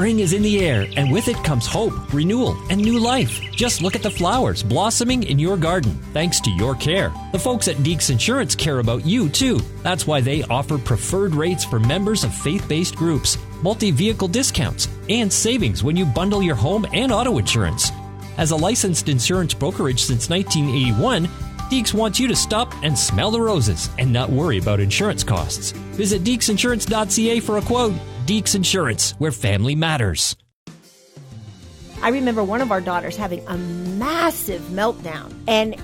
Spring is in the air, and with it comes hope, renewal, and new life. Just look at the flowers blossoming in your garden, thanks to your care. The folks at Deeks Insurance care about you, too. That's why they offer preferred rates for members of faith based groups, multi vehicle discounts, and savings when you bundle your home and auto insurance. As a licensed insurance brokerage since 1981, Deeks wants you to stop and smell the roses and not worry about insurance costs. Visit deeksinsurance.ca for a quote. Deeks Insurance, where family matters. I remember one of our daughters having a massive meltdown, and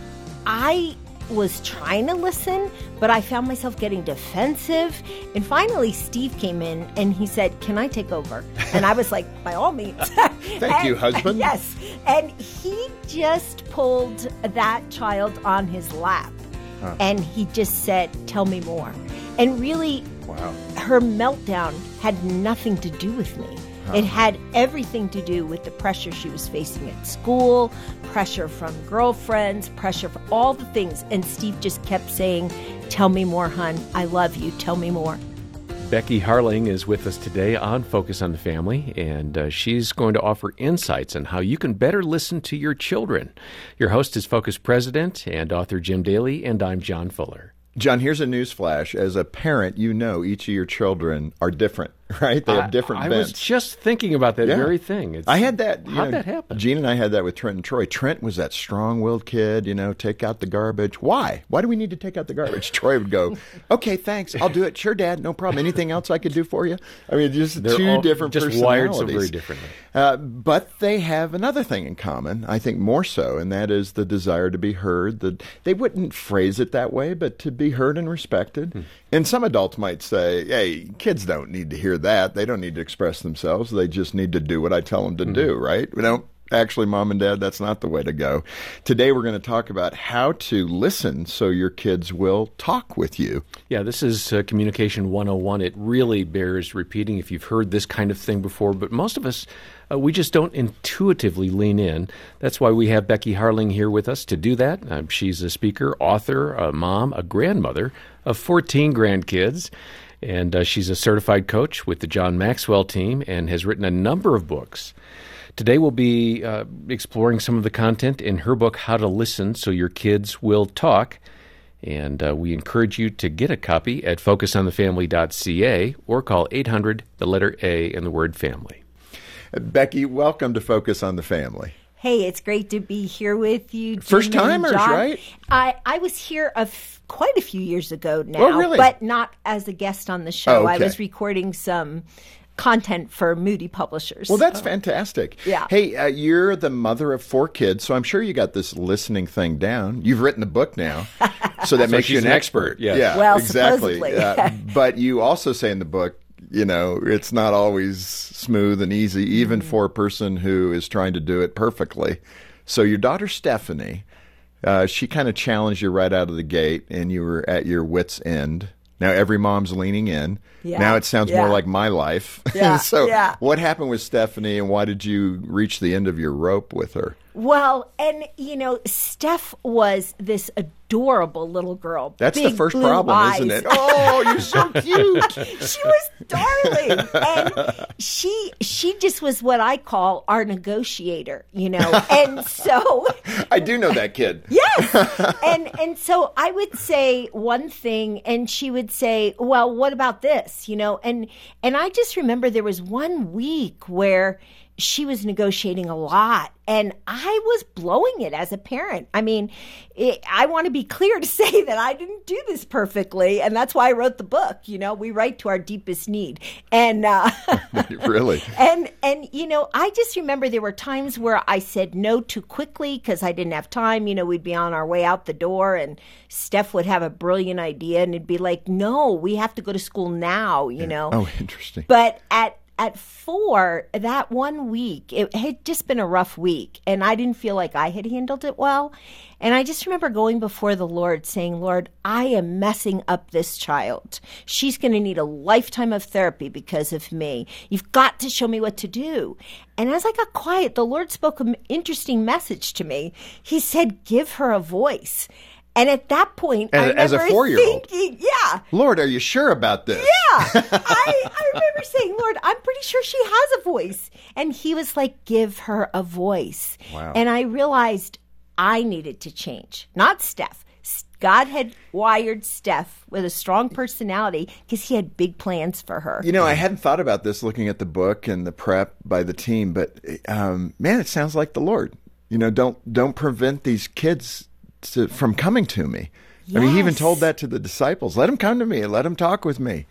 I was trying to listen, but I found myself getting defensive. And finally, Steve came in and he said, Can I take over? And I was like, By all means. Thank and, you, husband. Yes. And he just pulled that child on his lap huh. and he just said, Tell me more. And really, wow. her meltdown had nothing to do with me. It had everything to do with the pressure she was facing at school, pressure from girlfriends, pressure for all the things. And Steve just kept saying, Tell me more, hun. I love you. Tell me more. Becky Harling is with us today on Focus on the Family, and uh, she's going to offer insights on how you can better listen to your children. Your host is Focus President and author Jim Daly, and I'm John Fuller. John, here's a news flash. As a parent, you know each of your children are different, right? They have different I, I was just thinking about that yeah. very thing. It's, I had that. How'd know, that happen? Jean and I had that with Trent and Troy. Trent was that strong-willed kid, you know, take out the garbage. Why? Why do we need to take out the garbage? Troy would go, okay, thanks. I'll do it. Sure, Dad, no problem. Anything else I could do for you? I mean, just They're two all, different just personalities. wired so very differently. Uh, but they have another thing in common, I think more so, and that is the desire to be heard. The, they wouldn't phrase it that way, but to be heard and respected. Hmm. And some adults might say, hey, kids don't need to hear that. They don't need to express themselves. They just need to do what I tell them to mm-hmm. do, right? We don't actually, mom and dad, that's not the way to go. Today, we're going to talk about how to listen so your kids will talk with you. Yeah, this is uh, Communication 101. It really bears repeating if you've heard this kind of thing before, but most of us, uh, we just don't intuitively lean in. That's why we have Becky Harling here with us to do that. Uh, she's a speaker, author, a mom, a grandmother of 14 grandkids. And uh, she's a certified coach with the John Maxwell team and has written a number of books. Today we'll be uh, exploring some of the content in her book, How to Listen So Your Kids Will Talk. And uh, we encourage you to get a copy at focusonthefamily.ca or call 800, the letter A, and the word family. Becky, welcome to Focus on the Family. Hey, it's great to be here with you. First timers, right? I, I was here a f- quite a few years ago now, oh, really? but not as a guest on the show. Oh, okay. I was recording some content for Moody Publishers. Well, that's fantastic. Yeah. Hey, uh, you're the mother of four kids, so I'm sure you got this listening thing down. You've written the book now, so that so makes you an, an expert. expert. Yeah. yeah well, exactly. uh, but you also say in the book you know, it's not always smooth and easy, even mm-hmm. for a person who is trying to do it perfectly. So your daughter Stephanie, uh, she kind of challenged you right out of the gate, and you were at your wits' end. Now every mom's leaning in. Yeah. Now it sounds yeah. more like my life. Yeah. so yeah. what happened with Stephanie, and why did you reach the end of your rope with her? Well, and you know, Steph was this adorable little girl. That's the first problem, eyes. isn't it? Oh, you're so cute. she was darling, and she she just was what I call our negotiator, you know. And so I do know that kid. yes, and and so I would say one thing, and she would say, "Well, what about this?" You know, and and I just remember there was one week where she was negotiating a lot and I was blowing it as a parent. I mean, it, I want to be clear to say that I didn't do this perfectly, and that's why I wrote the book. You know, we write to our deepest need, and uh, really, and and you know, I just remember there were times where I said no too quickly because I didn't have time. You know, we'd be on our way out the door, and Steph would have a brilliant idea, and it'd be like, "No, we have to go to school now." You know. Oh, interesting. But at at four, that one week, it had just been a rough week, and I didn't feel like I had handled it well. And I just remember going before the Lord saying, Lord, I am messing up this child. She's going to need a lifetime of therapy because of me. You've got to show me what to do. And as I got quiet, the Lord spoke an interesting message to me. He said, Give her a voice. And at that point, I As- as a four-year-old. thinking, yeah, Lord, are you sure about this? yeah. I, I remember saying, Lord, I'm pretty sure she has a voice. And he was like, give her a voice. Wow. And I realized I needed to change, not Steph. God had wired Steph with a strong personality because he had big plans for her. You know, I hadn't thought about this looking at the book and the prep by the team, but um, man, it sounds like the Lord. You know, don't don't prevent these kids to, from coming to me. I mean, he even told that to the disciples. Let them come to me let them talk with me.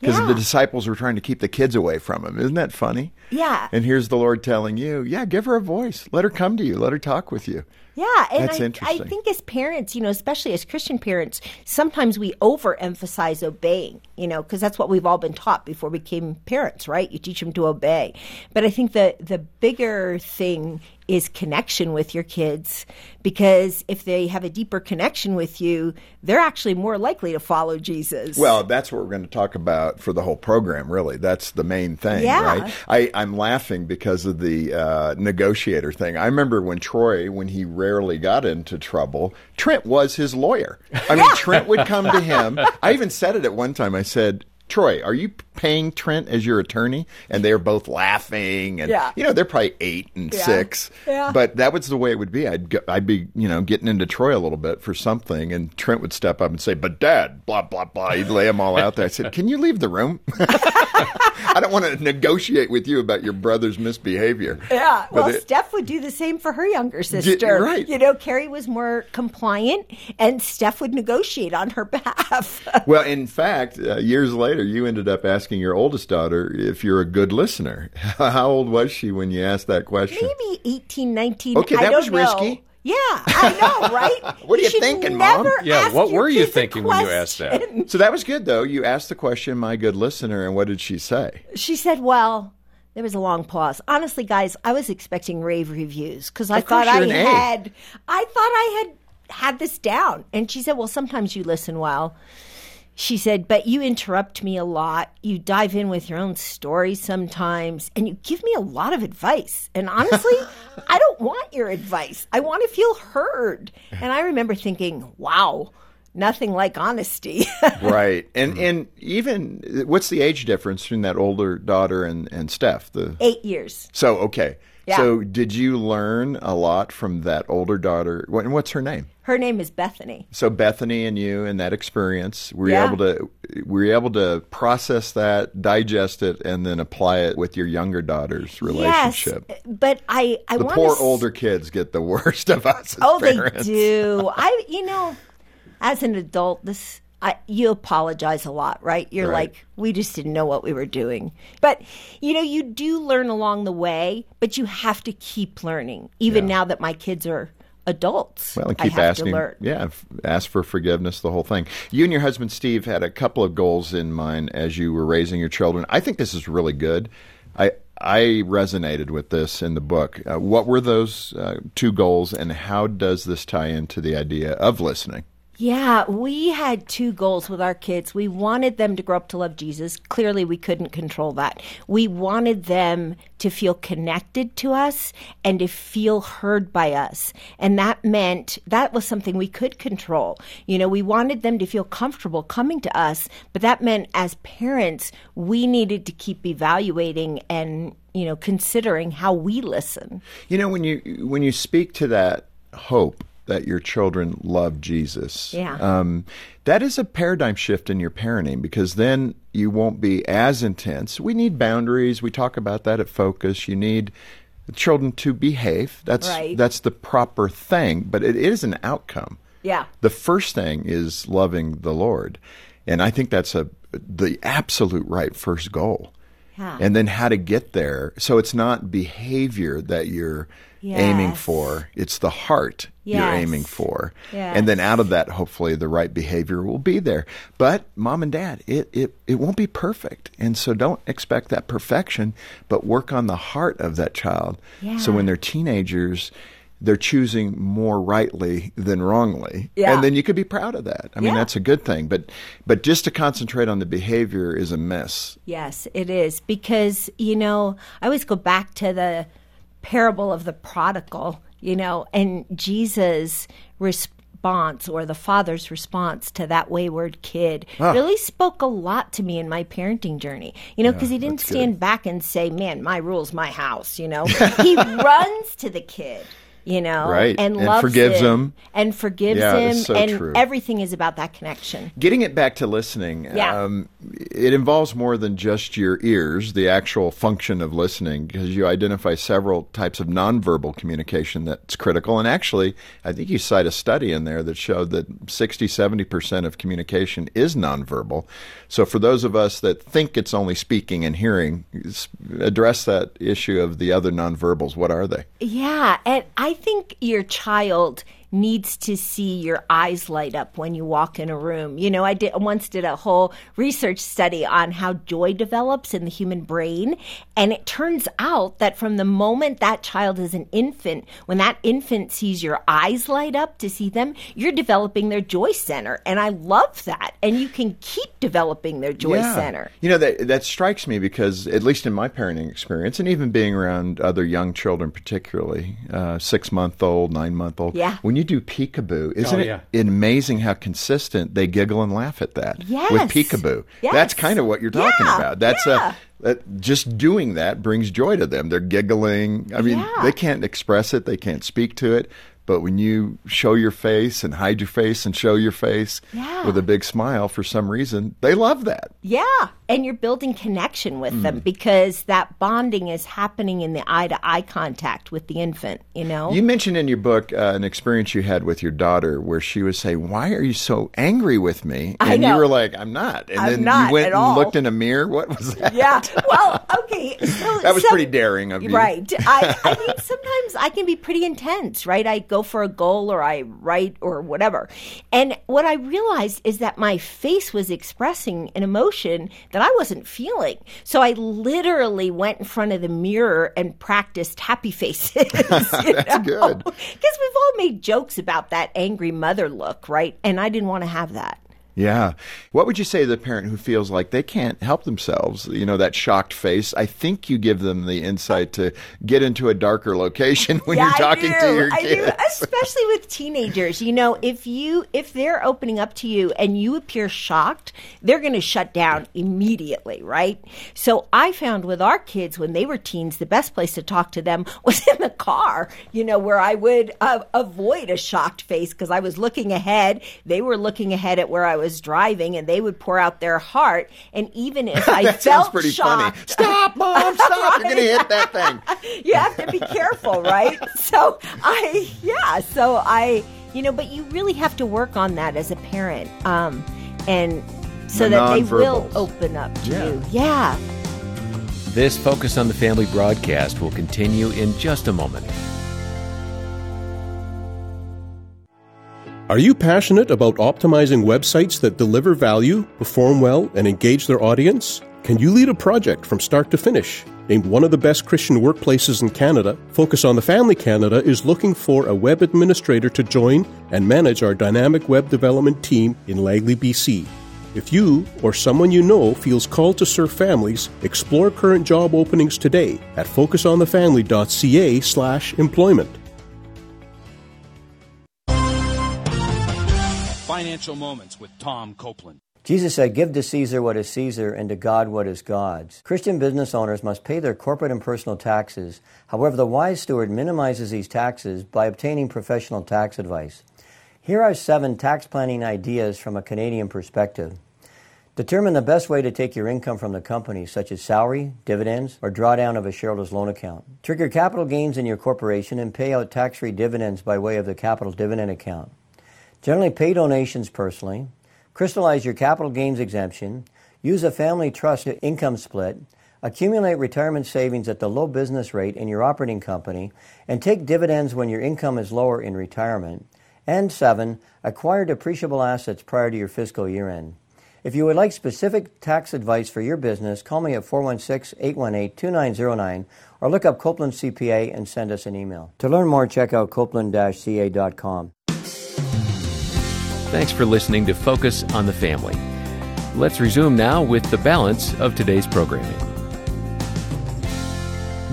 Because Yeah. the disciples were trying to keep the kids away from him. Isn't that funny? Yeah. And here's the Lord telling you, yeah, give her a voice. Let her come to you. Let her talk with you. Yeah, and I. I think as parents, you know, especially as Christian parents, sometimes we overemphasize obeying, you know, because that's what we've all been taught before we became parents, right? You teach them to obey. But I think the the bigger thing is connection with your kids because if they have a deeper connection with you, they're actually more likely to follow Jesus. Well, that's what we're going to talk about for the whole program, really. That's the main thing, Yeah. right? I, I'm laughing because of the uh, negotiator thing. I remember when Troy, when he rarely got into trouble, Trent was his lawyer. I mean, Trent would come to him. I even said it at one time. I said, Troy, are you paying Trent as your attorney? And they're both laughing, and Yeah. you know they're probably eight and Yeah. six. Yeah. But that was the way it would be. I'd go, I'd be you know getting into Troy a little bit for something, and Trent would step up and say, "But Dad, blah blah blah." He'd lay them all out there. I said, "Can you leave the room? I don't want to negotiate with you about your brother's misbehavior." Yeah, But well, it- Steph would do the same for her younger sister. right. You know, Carrie was more compliant, and Steph would negotiate on her behalf. Well, in fact, uh, years later, you ended up asking your oldest daughter if you're a good listener. How old was she when you asked that question? Maybe 18, 19. Okay, I that don't was know. risky. Yeah, I know, right? What are you should thinking, Mom? Yeah, what were you thinking when you asked that? So that was good, though. You asked the question, "My good listener," and what did she say? She said, "Well." There was a long pause. Honestly, guys, I was expecting rave reviews because I thought I you're an A. had, I thought I had had this down. And she said, "Well, sometimes you listen well." She said, but you interrupt me a lot. You dive in with your own story sometimes, and you give me a lot of advice. And honestly, I don't want your advice. I want to feel heard. And I remember thinking, wow, nothing like honesty. right and mm-hmm. and even what's the age difference between that older daughter and and steph the Eight years. so okay Yeah. so did you learn a lot from that older daughter and what's her name Her name is Bethany. so bethany and you and that experience were Yeah. you able to were you able to process that digest it and then apply it with your younger daughter's relationship Yes, but I, I the poor to older kids get the worst of us as Oh, parents. they do. I, you know, as an adult, this I, you apologize a lot, right? You're Right. like, we just didn't know what we were doing. But you know, you do learn along the way, but you have to keep learning. Even now that my kids are adults, Well, and I keep have asking. Yeah, ask for forgiveness, the whole thing. You and your husband Steve had a couple of goals in mind as you were raising your children. I think this is really good. I I resonated with this in the book. Uh, what were those uh, two goals, and how does this tie into the idea of listening? Yeah, we had two goals with our kids. We wanted them to grow up to love Jesus. Clearly, we couldn't control that. We wanted them to feel connected to us and to feel heard by us. And that meant that was something we could control. You know, we wanted them to feel comfortable coming to us, but that meant as parents, we needed to keep evaluating and, you know, considering how we listen. You know, when you when you speak to that hope that your children love Jesus, Yeah. um, that is a paradigm shift in your parenting because then you won't be as intense. We need boundaries. We talk about that at Focus. You need children to behave. That's Right. that's the proper thing, but it is an outcome. Yeah. The first thing is loving the Lord, and I think that's a the absolute right first goal. Yeah. And then how to get there. So it's not behavior that you're aiming for; it's the heart you're aiming for. Yes. And then out of that, hopefully, the right behavior will be there. But mom and dad, it it it won't be perfect, and so don't expect that perfection. But work on the heart of that child. So when they're teenagers. They're choosing more rightly than wrongly, Yeah. and then you could be proud of that. I mean, Yeah. that's a good thing. But, but just to concentrate on the behavior is a mess. Yes, it is because you know I always go back to the parable of the prodigal, you know, and Jesus res- response or the father's response to that wayward kid ah. really spoke a lot to me in my parenting journey. You know, because he didn't stand good. back and say, "Man, my rules, my house." You know, he runs to the kid. You know, Right. and, And loves forgives him. and forgives Yeah, him, so and true. everything is about that connection. Getting it back to listening, Yeah. um, it involves more than just your ears, the actual function of listening, because you identify several types of nonverbal communication that's critical. And actually, I think you cite a study in there that showed that 60, 70% of communication is nonverbal. So for those of us that think it's only speaking and hearing, address that issue of the other nonverbals. What are they? Yeah, and I think your child needs to see your eyes light up when you walk in a room. You know, I did once did a whole research study on how joy develops in the human brain, and it turns out that from the moment that child is an infant, when that infant sees your eyes light up to see them, you're developing their joy center, and I love that. And you can keep developing their joy center. You know that that strikes me because at least in my parenting experience, and even being around other young children, particularly uh, six month old, nine month old, Yeah. when you do peekaboo, isn't Oh, it amazing how consistent they giggle and laugh at that Yes. with peekaboo? Yes. That's kind of what you're talking Yeah. about. That's Yeah. a that just doing that brings joy to them. They're giggling. I mean, Yeah. they can't express it, they can't speak to it. But when you show your face and hide your face and show your face Yeah. with a big smile, for some reason, they love that. Yeah, and you're building connection with Mm. them because that bonding is happening in the eye to eye contact with the infant, you know? You mentioned in your book uh, an experience you had with your daughter where she was saying, "Why are you so angry with me?" And you were like, "I'm not." And I'm then not you went and all. looked in a mirror. What was that? yeah. Well, okay. So, That was so- pretty daring of you. Right. I, I mean, sometimes I can be pretty intense, right? I go for a goal or I write or whatever. And what I realized is that my face was expressing an emotion that I wasn't feeling. So I literally went in front of the mirror and practiced happy faces. That's good. Because we've all made jokes about that angry mother look, right? And I didn't want to have that. Yeah. What would you say to the parent who feels like they can't help themselves? You know, that shocked face. I think you give them the insight to get into a darker location when Yeah, you're talking to your I kids. do, especially with teenagers. You know, if you if they're opening up to you and you appear shocked, they're going to shut down immediately, right? So I found with our kids when they were teens, the best place to talk to them was in the car. You know, where I would uh, avoid a shocked face because I was looking ahead. They were looking ahead at where I was driving, and they would pour out their heart. And even if I that felt sounds pretty shocked, funny. Stop, mom! Stop! You're going to hit that thing. you have to be careful, right? So I, yeah, so I, you know, but you really have to work on that as a parent, um, and so The that they will open up to Yeah. you. Yeah. This Focus on the Family broadcast will continue in just a moment. Are you passionate about optimizing websites that deliver value, perform well, and engage their audience? Can you lead a project from start to finish? Named one of the best Christian workplaces in Canada, Focus on the Family Canada is looking for a web administrator to join and manage our dynamic web development team in Langley, BC. If you or someone you know feels called to serve families, explore current job openings today at focusonthefamily.ca/employment. Financial Moments with Tom Copeland. Jesus said, Give to Caesar what is Caesar and to God what is God's. Christian business owners must pay their corporate and personal taxes. However, the wise steward minimizes these taxes by obtaining professional tax advice. Here are seven tax planning ideas from a Canadian perspective. Determine the best way to take your income from the company, such as salary, dividends, or drawdown of a shareholder's loan account. Trigger capital gains in your corporation and pay out tax free dividends by way of the capital dividend account. Generally, pay donations personally. Crystallize your capital gains exemption. Use a family trust income split. Accumulate retirement savings at the low business rate in your operating company. And take dividends when your income is lower in retirement. And seven, acquire depreciable assets prior to your fiscal year end. If you would like specific tax advice for your business, call me at 416 818 2909 or look up Copeland CPA and send us an email. To learn more, check out copeland ca.com. Thanks for listening to Focus on the Family. Let's resume now with the balance of today's programming.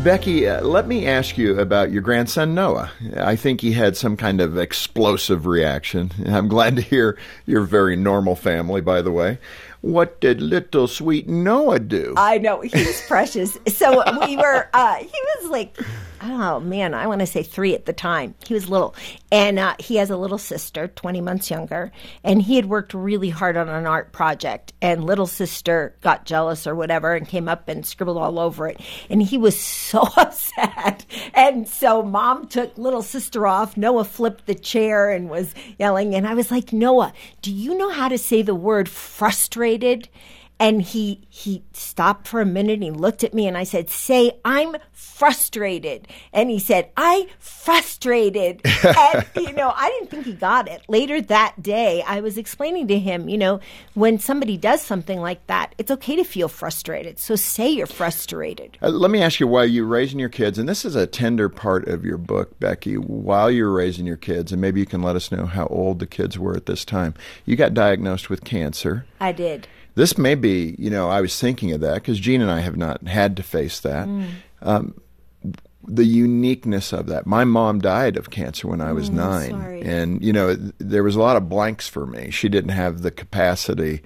Becky, uh, let me ask you about your grandson Noah. I think he had some kind of explosive reaction. I'm glad to hear you're a very normal family, by the way. What did little sweet Noah do? I know he's precious. So we were. Uh, he was like, oh man, I want to say three at the time. He was little, and uh, he has a little sister, twenty months younger, and he had worked really hard on an art project. And little sister got jealous or whatever, and came up and scribbled all over it. And he was so upset. And so mom took little sister off. Noah flipped the chair and was yelling. And I was like, Noah, do you know how to say the word frustrated? And he he stopped for a minute and he looked at me and I said, "Say I'm frustrated." And he said, "I frustrated." and you know, I didn't think he got it. Later that day, I was explaining to him, you know, when somebody does something like that, it's okay to feel frustrated. So say you're frustrated. Uh, let me ask you while you're raising your kids, and this is a tender part of your book, Becky, while you're raising your kids, and maybe you can let us know how old the kids were at this time. You got diagnosed with cancer. I did this may be, you know, I was thinking of that because Jean and I have not had to face that. Mm. Um, the uniqueness of that. My mom died of cancer when I was mm, nine, sorry. and you know there was a lot of blanks for me. She didn't have the capacity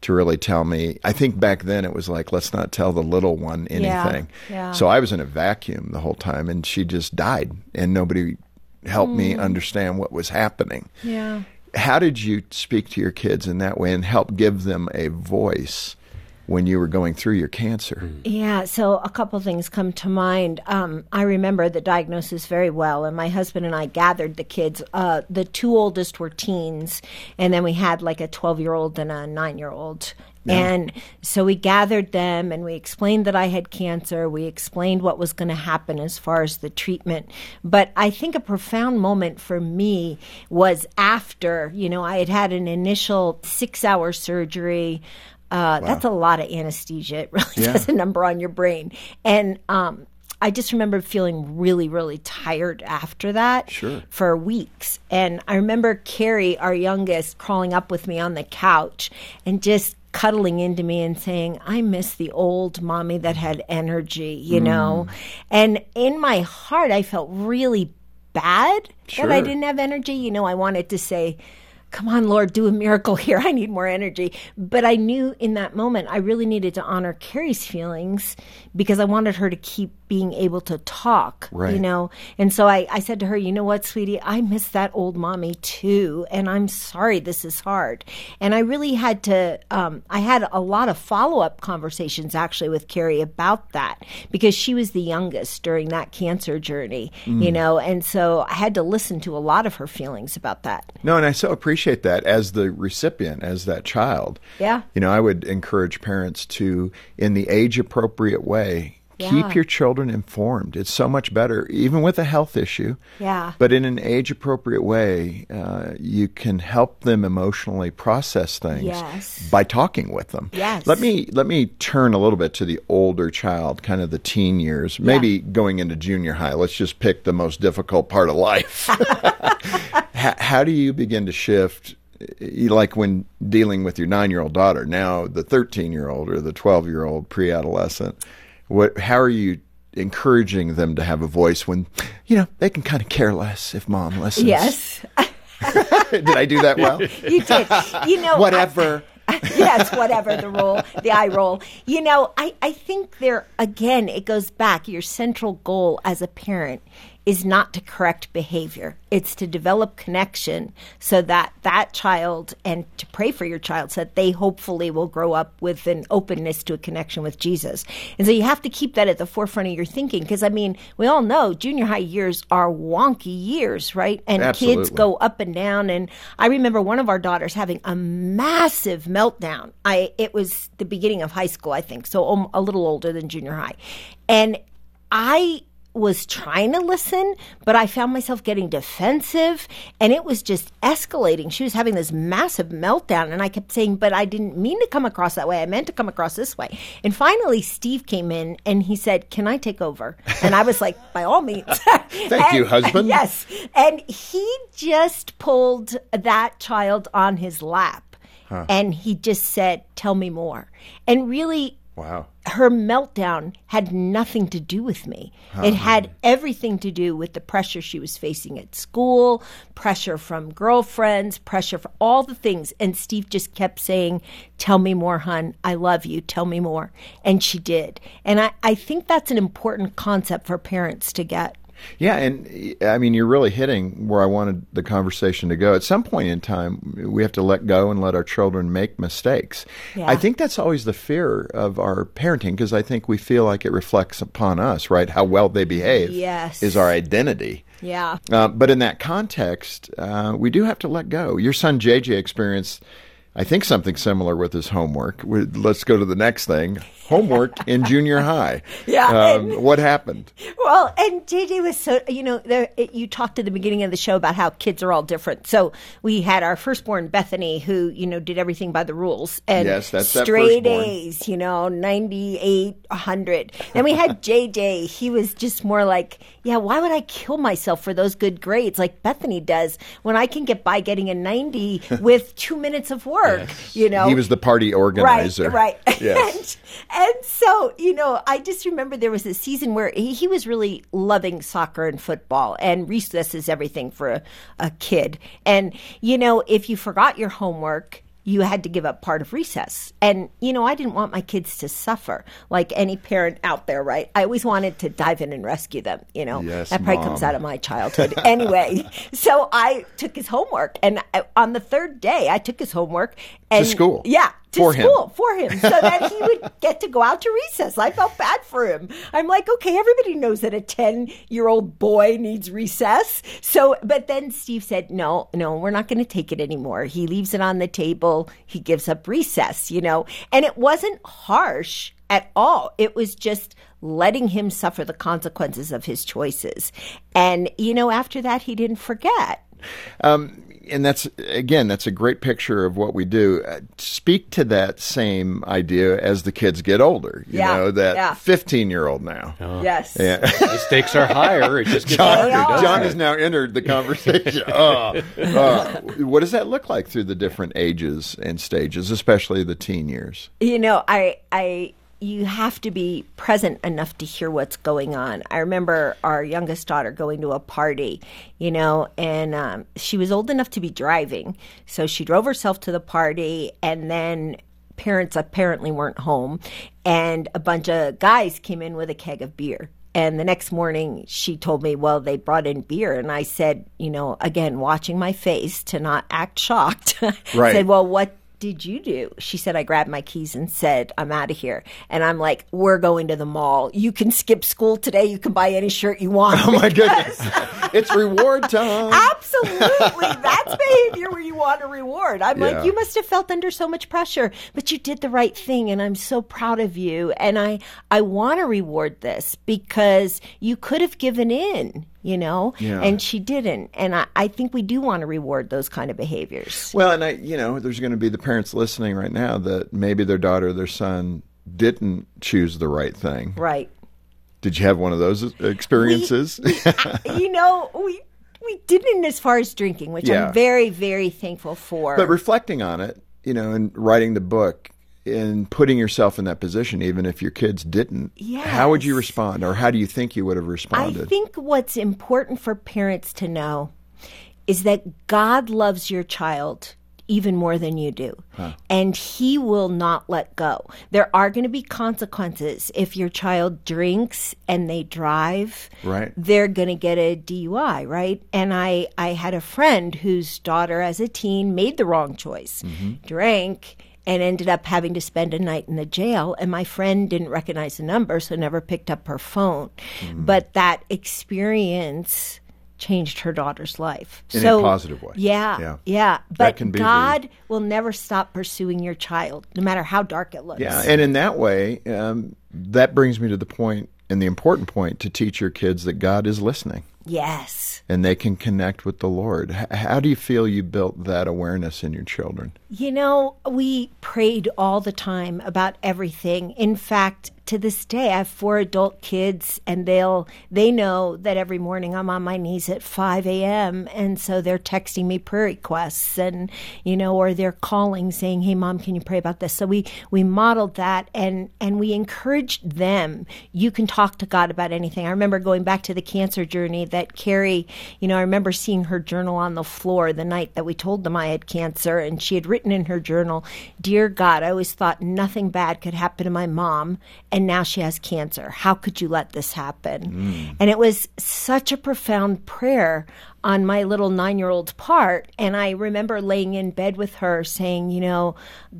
to really tell me. I think back then it was like, let's not tell the little one anything. Yeah, yeah. So I was in a vacuum the whole time, and she just died, and nobody helped mm. me understand what was happening. Yeah how did you speak to your kids in that way and help give them a voice when you were going through your cancer? Yeah, so a couple things come to mind. Um, I remember the diagnosis very well, and my husband and I gathered the kids. Uh, the two oldest were teens, and then we had like a 12 year old and a nine year old. Yeah. And so we gathered them and we explained that I had cancer. We explained what was going to happen as far as the treatment. But I think a profound moment for me was after, you know, I had had an initial six hour surgery. Uh, wow. That's a lot of anesthesia. It really yeah. does a number on your brain. And um, I just remember feeling really, really tired after that sure. for weeks. And I remember Carrie, our youngest, crawling up with me on the couch and just cuddling into me and saying, I miss the old mommy that had energy, you mm. know? And in my heart, I felt really bad sure. that I didn't have energy. You know, I wanted to say, come on, Lord, do a miracle here. I need more energy. But I knew in that moment I really needed to honor Carrie's feelings because I wanted her to keep being able to talk, right. you know? And so I, I said to her, you know what, sweetie, I miss that old mommy too. And I'm sorry this is hard. And I really had to, um, I had a lot of follow up conversations actually with Carrie about that because she was the youngest during that cancer journey, mm. you know? And so I had to listen to a lot of her feelings about that. No, and I so appreciate that as the recipient, as that child. Yeah. You know, I would encourage parents to, in the age appropriate way, yeah. Keep your children informed. It's so much better, even with a health issue. Yeah. But in an age appropriate way, uh, you can help them emotionally process things yes. by talking with them. Yes. Let me let me turn a little bit to the older child, kind of the teen years, maybe yeah. going into junior high. Let's just pick the most difficult part of life. how, how do you begin to shift like when dealing with your nine year old daughter, now the 13 year old or the 12 year old pre adolescent, what? How are you encouraging them to have a voice when you know they can kind of care less if mom listens? Yes. did I do that well? You did. You know, whatever. I, yes, whatever the roll, the eye roll. You know, I, I think there, again, it goes back. Your central goal as a parent is not to correct behavior. It's to develop connection so that that child and to pray for your child so that they hopefully will grow up with an openness to a connection with Jesus. And so you have to keep that at the forefront of your thinking because I mean, we all know junior high years are wonky years, right? And Absolutely. kids go up and down and I remember one of our daughters having a massive meltdown. I it was the beginning of high school, I think. So um, a little older than junior high. And I was trying to listen, but I found myself getting defensive and it was just escalating. She was having this massive meltdown and I kept saying, but I didn't mean to come across that way. I meant to come across this way. And finally, Steve came in and he said, Can I take over? And I was like, By all means. Thank and, you, husband. Yes. And he just pulled that child on his lap huh. and he just said, Tell me more. And really, Wow. Her meltdown had nothing to do with me. It had everything to do with the pressure she was facing at school, pressure from girlfriends, pressure for all the things. And Steve just kept saying, Tell me more, hun. I love you. Tell me more. And she did. And I, I think that's an important concept for parents to get. Yeah, and I mean, you're really hitting where I wanted the conversation to go. At some point in time, we have to let go and let our children make mistakes. Yeah. I think that's always the fear of our parenting because I think we feel like it reflects upon us, right? How well they behave Yes. is our identity. Yeah. Uh, but in that context, uh, we do have to let go. Your son JJ experienced, I think, something similar with his homework. Let's go to the next thing homework in junior high. Yeah, Um, and- what happened? Well, and JJ was so, you know, there, it, you talked at the beginning of the show about how kids are all different. So we had our firstborn, Bethany, who, you know, did everything by the rules. And Yes, that's that straight firstborn. A's, you know, 98, 100. Then we had JJ. He was just more like, yeah, why would I kill myself for those good grades like Bethany does when I can get by getting a 90 with two minutes of work, you know? He was the party organizer. Right, right. Yes. And, so, you know, I just remember there was a season where he, he was really loving soccer and football, and recess is everything for a, a kid. And, you know, if you forgot your homework, you had to give up part of recess. And, you know, I didn't want my kids to suffer like any parent out there, right? I always wanted to dive in and rescue them, you know? Yes, that probably Mom. comes out of my childhood. anyway, so I took his homework, and I, on the third day, I took his homework and school. Yeah, to For him. school for him so that he would get to go out to recess. I felt bad for him. I'm like, okay, everybody knows that a 10 year old boy needs recess. So, but then Steve said, no, no, we're not going to take it anymore. He leaves it on the table. He gives up recess, you know, and it wasn't harsh at all. It was just letting him suffer the consequences of his choices. And, you know, after that, he didn't forget. Um, and that's again, that's a great picture of what we do. Uh, speak to that same idea as the kids get older. You Yeah, know that fifteen-year-old now. Yes. Yeah. the stakes are higher. It just gets John, harder, John has now entered the conversation. Uh, uh, what does that look like through the different ages and stages, especially the teen years? you know i i you have to be present enough to hear what's going on i remember our youngest daughter going to a party you know and um, she was old enough to be driving so she drove herself to the party and then parents apparently weren't home and a bunch of guys came in with a keg of beer and the next morning, she told me, well, they brought in beer. And I said, you know, again, watching my face to not act shocked. Right. said, well, what did you do? She said, I grabbed my keys and said, I'm out of here. And I'm like, we're going to the mall. You can skip school today. You can buy any shirt you want. Oh my goodness, it's reward time. Absolutely. That's behavior where you want a reward. I'm Yeah. like, you must have felt under so much pressure, but you did the right thing and I'm so proud of you. And I, I want to reward this because you could have given in, you know, Yeah. and she didn't. And I, I think we do want to reward those kind of behaviors. Well, and I, you know, there's going to be the parents listening right now that maybe their daughter or their son didn't choose the right thing. Right. Did you have one of those experiences? you know, we, we didn't as far as drinking, which Yeah. I'm very, very thankful for. but reflecting on it, you know, and writing the book and putting yourself in that position, even if your kids didn't, how would you respond, or how do you think you would have responded? I think what's important for parents to know is that God loves your child even more than you do. And he will not let go. There are going to be consequences if your child drinks and they drive. Right. They're going to get a DUI, right? And I I had a friend whose daughter as a teen made the wrong choice. Mm-hmm. Drank and ended up having to spend a night in the jail. And my friend didn't recognize the number, so never picked up her phone. But that experience changed her daughter's life. In a so, positive way. Yeah, Yeah. yeah. But be the- God will never stop pursuing your child, no matter how dark it looks. yeah, and in that way, um, that brings me to the point and the important point to teach your kids that God is listening. Yes. And they can connect with the Lord. How do you feel you built that awareness in your children? You know, we prayed all the time about everything. In fact, to this day, I have four adult kids, and they'll they know that every morning I'm on my knees at 5 a.m. and so they're texting me prayer requests, and you know, or they're calling saying, "Hey, mom, can you pray about this?" So we we modeled that, and and we encouraged them. You can talk to God about anything. I remember going back to the cancer journey that Carrie, you know, I remember seeing her journal on the floor the night that we told them I had cancer, and she had written in her journal, "Dear God, I always thought nothing bad could happen to my mom." And now she has cancer. How could you let this happen? Mm. And it was such a profound prayer on my little nine year old part. And I remember laying in bed with her saying, you know,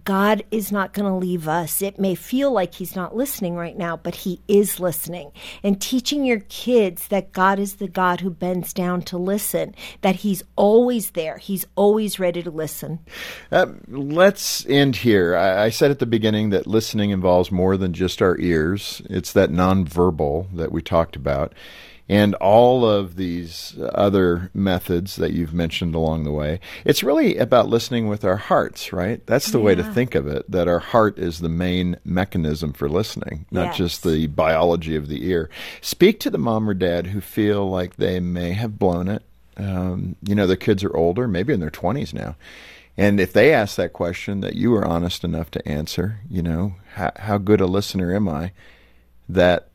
God is not going to leave us. It may feel like He's not listening right now, but He is listening. And teaching your kids that God is the God who bends down to listen, that He's always there, He's always ready to listen. Uh, let's end here. I, I said at the beginning that listening involves more than just our ears, it's that nonverbal that we talked about and all of these other methods that you've mentioned along the way. It's really about listening with our hearts, right? That's the yeah. way to think of it, that our heart is the main mechanism for listening, not yes. just the biology of the ear. Speak to the mom or dad who feel like they may have blown it. Um, you know, their kids are older, maybe in their 20s now. And if they ask that question that you were honest enough to answer, you know, how, how good a listener am I? That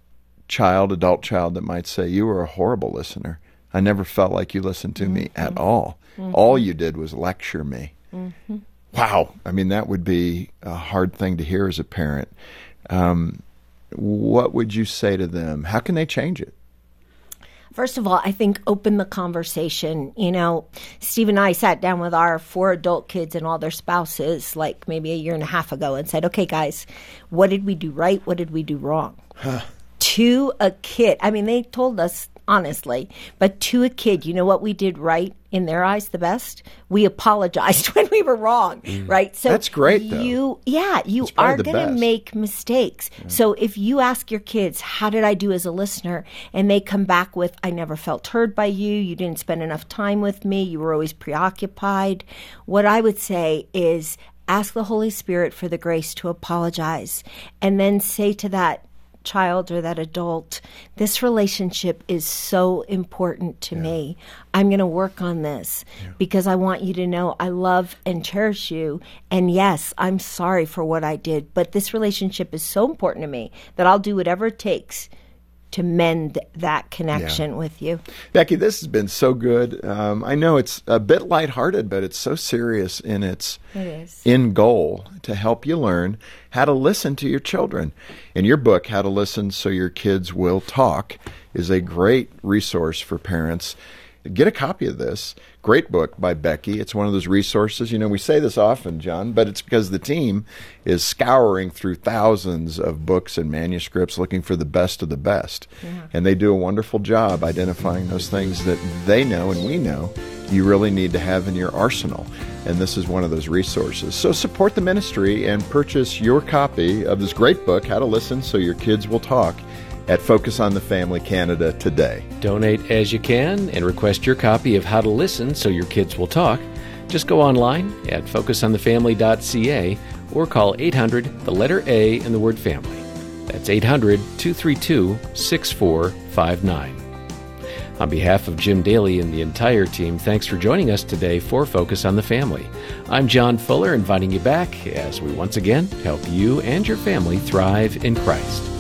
child, adult child that might say, You were a horrible listener. I never felt like you listened to mm-hmm. me at all. Mm-hmm. All you did was lecture me. Mm-hmm. Wow. I mean, that would be a hard thing to hear as a parent. Um, what would you say to them? How can they change it? First of all, I think open the conversation. You know, Steve and I sat down with our four adult kids and all their spouses like maybe a year and a half ago and said, okay, guys, what did we do right? What did we do wrong? Huh to a kid. I mean, they told us honestly, but to a kid, you know what we did right in their eyes the best? We apologized when we were wrong, mm. right? So That's great though. You yeah, you are going to make mistakes. Yeah. So if you ask your kids, "How did I do as a listener?" and they come back with, "I never felt heard by you. You didn't spend enough time with me. You were always preoccupied." What I would say is ask the Holy Spirit for the grace to apologize and then say to that child or that adult, this relationship is so important to yeah. me. I'm going to work on this yeah. because I want you to know I love and cherish you. And yes, I'm sorry for what I did, but this relationship is so important to me that I'll do whatever it takes to mend that connection yeah. with you. Becky, this has been so good. Um, I know it's a bit lighthearted, but it's so serious in its it end goal to help you learn how to listen to your children. In your book, How to Listen So Your Kids Will Talk, is a great resource for parents. Get a copy of this. Great book by Becky. It's one of those resources. You know, we say this often, John, but it's because the team is scouring through thousands of books and manuscripts looking for the best of the best. Yeah. And they do a wonderful job identifying those things that they know and we know you really need to have in your arsenal. And this is one of those resources. So support the ministry and purchase your copy of this great book, How to Listen So Your Kids Will Talk at Focus on the Family Canada today. Donate as you can and request your copy of How to Listen So Your Kids Will Talk. Just go online at focusonthefamily.ca or call 800 the letter A and the word family. That's 800 232 6459. On behalf of Jim Daly and the entire team, thanks for joining us today for Focus on the Family. I'm John Fuller, inviting you back as we once again help you and your family thrive in Christ.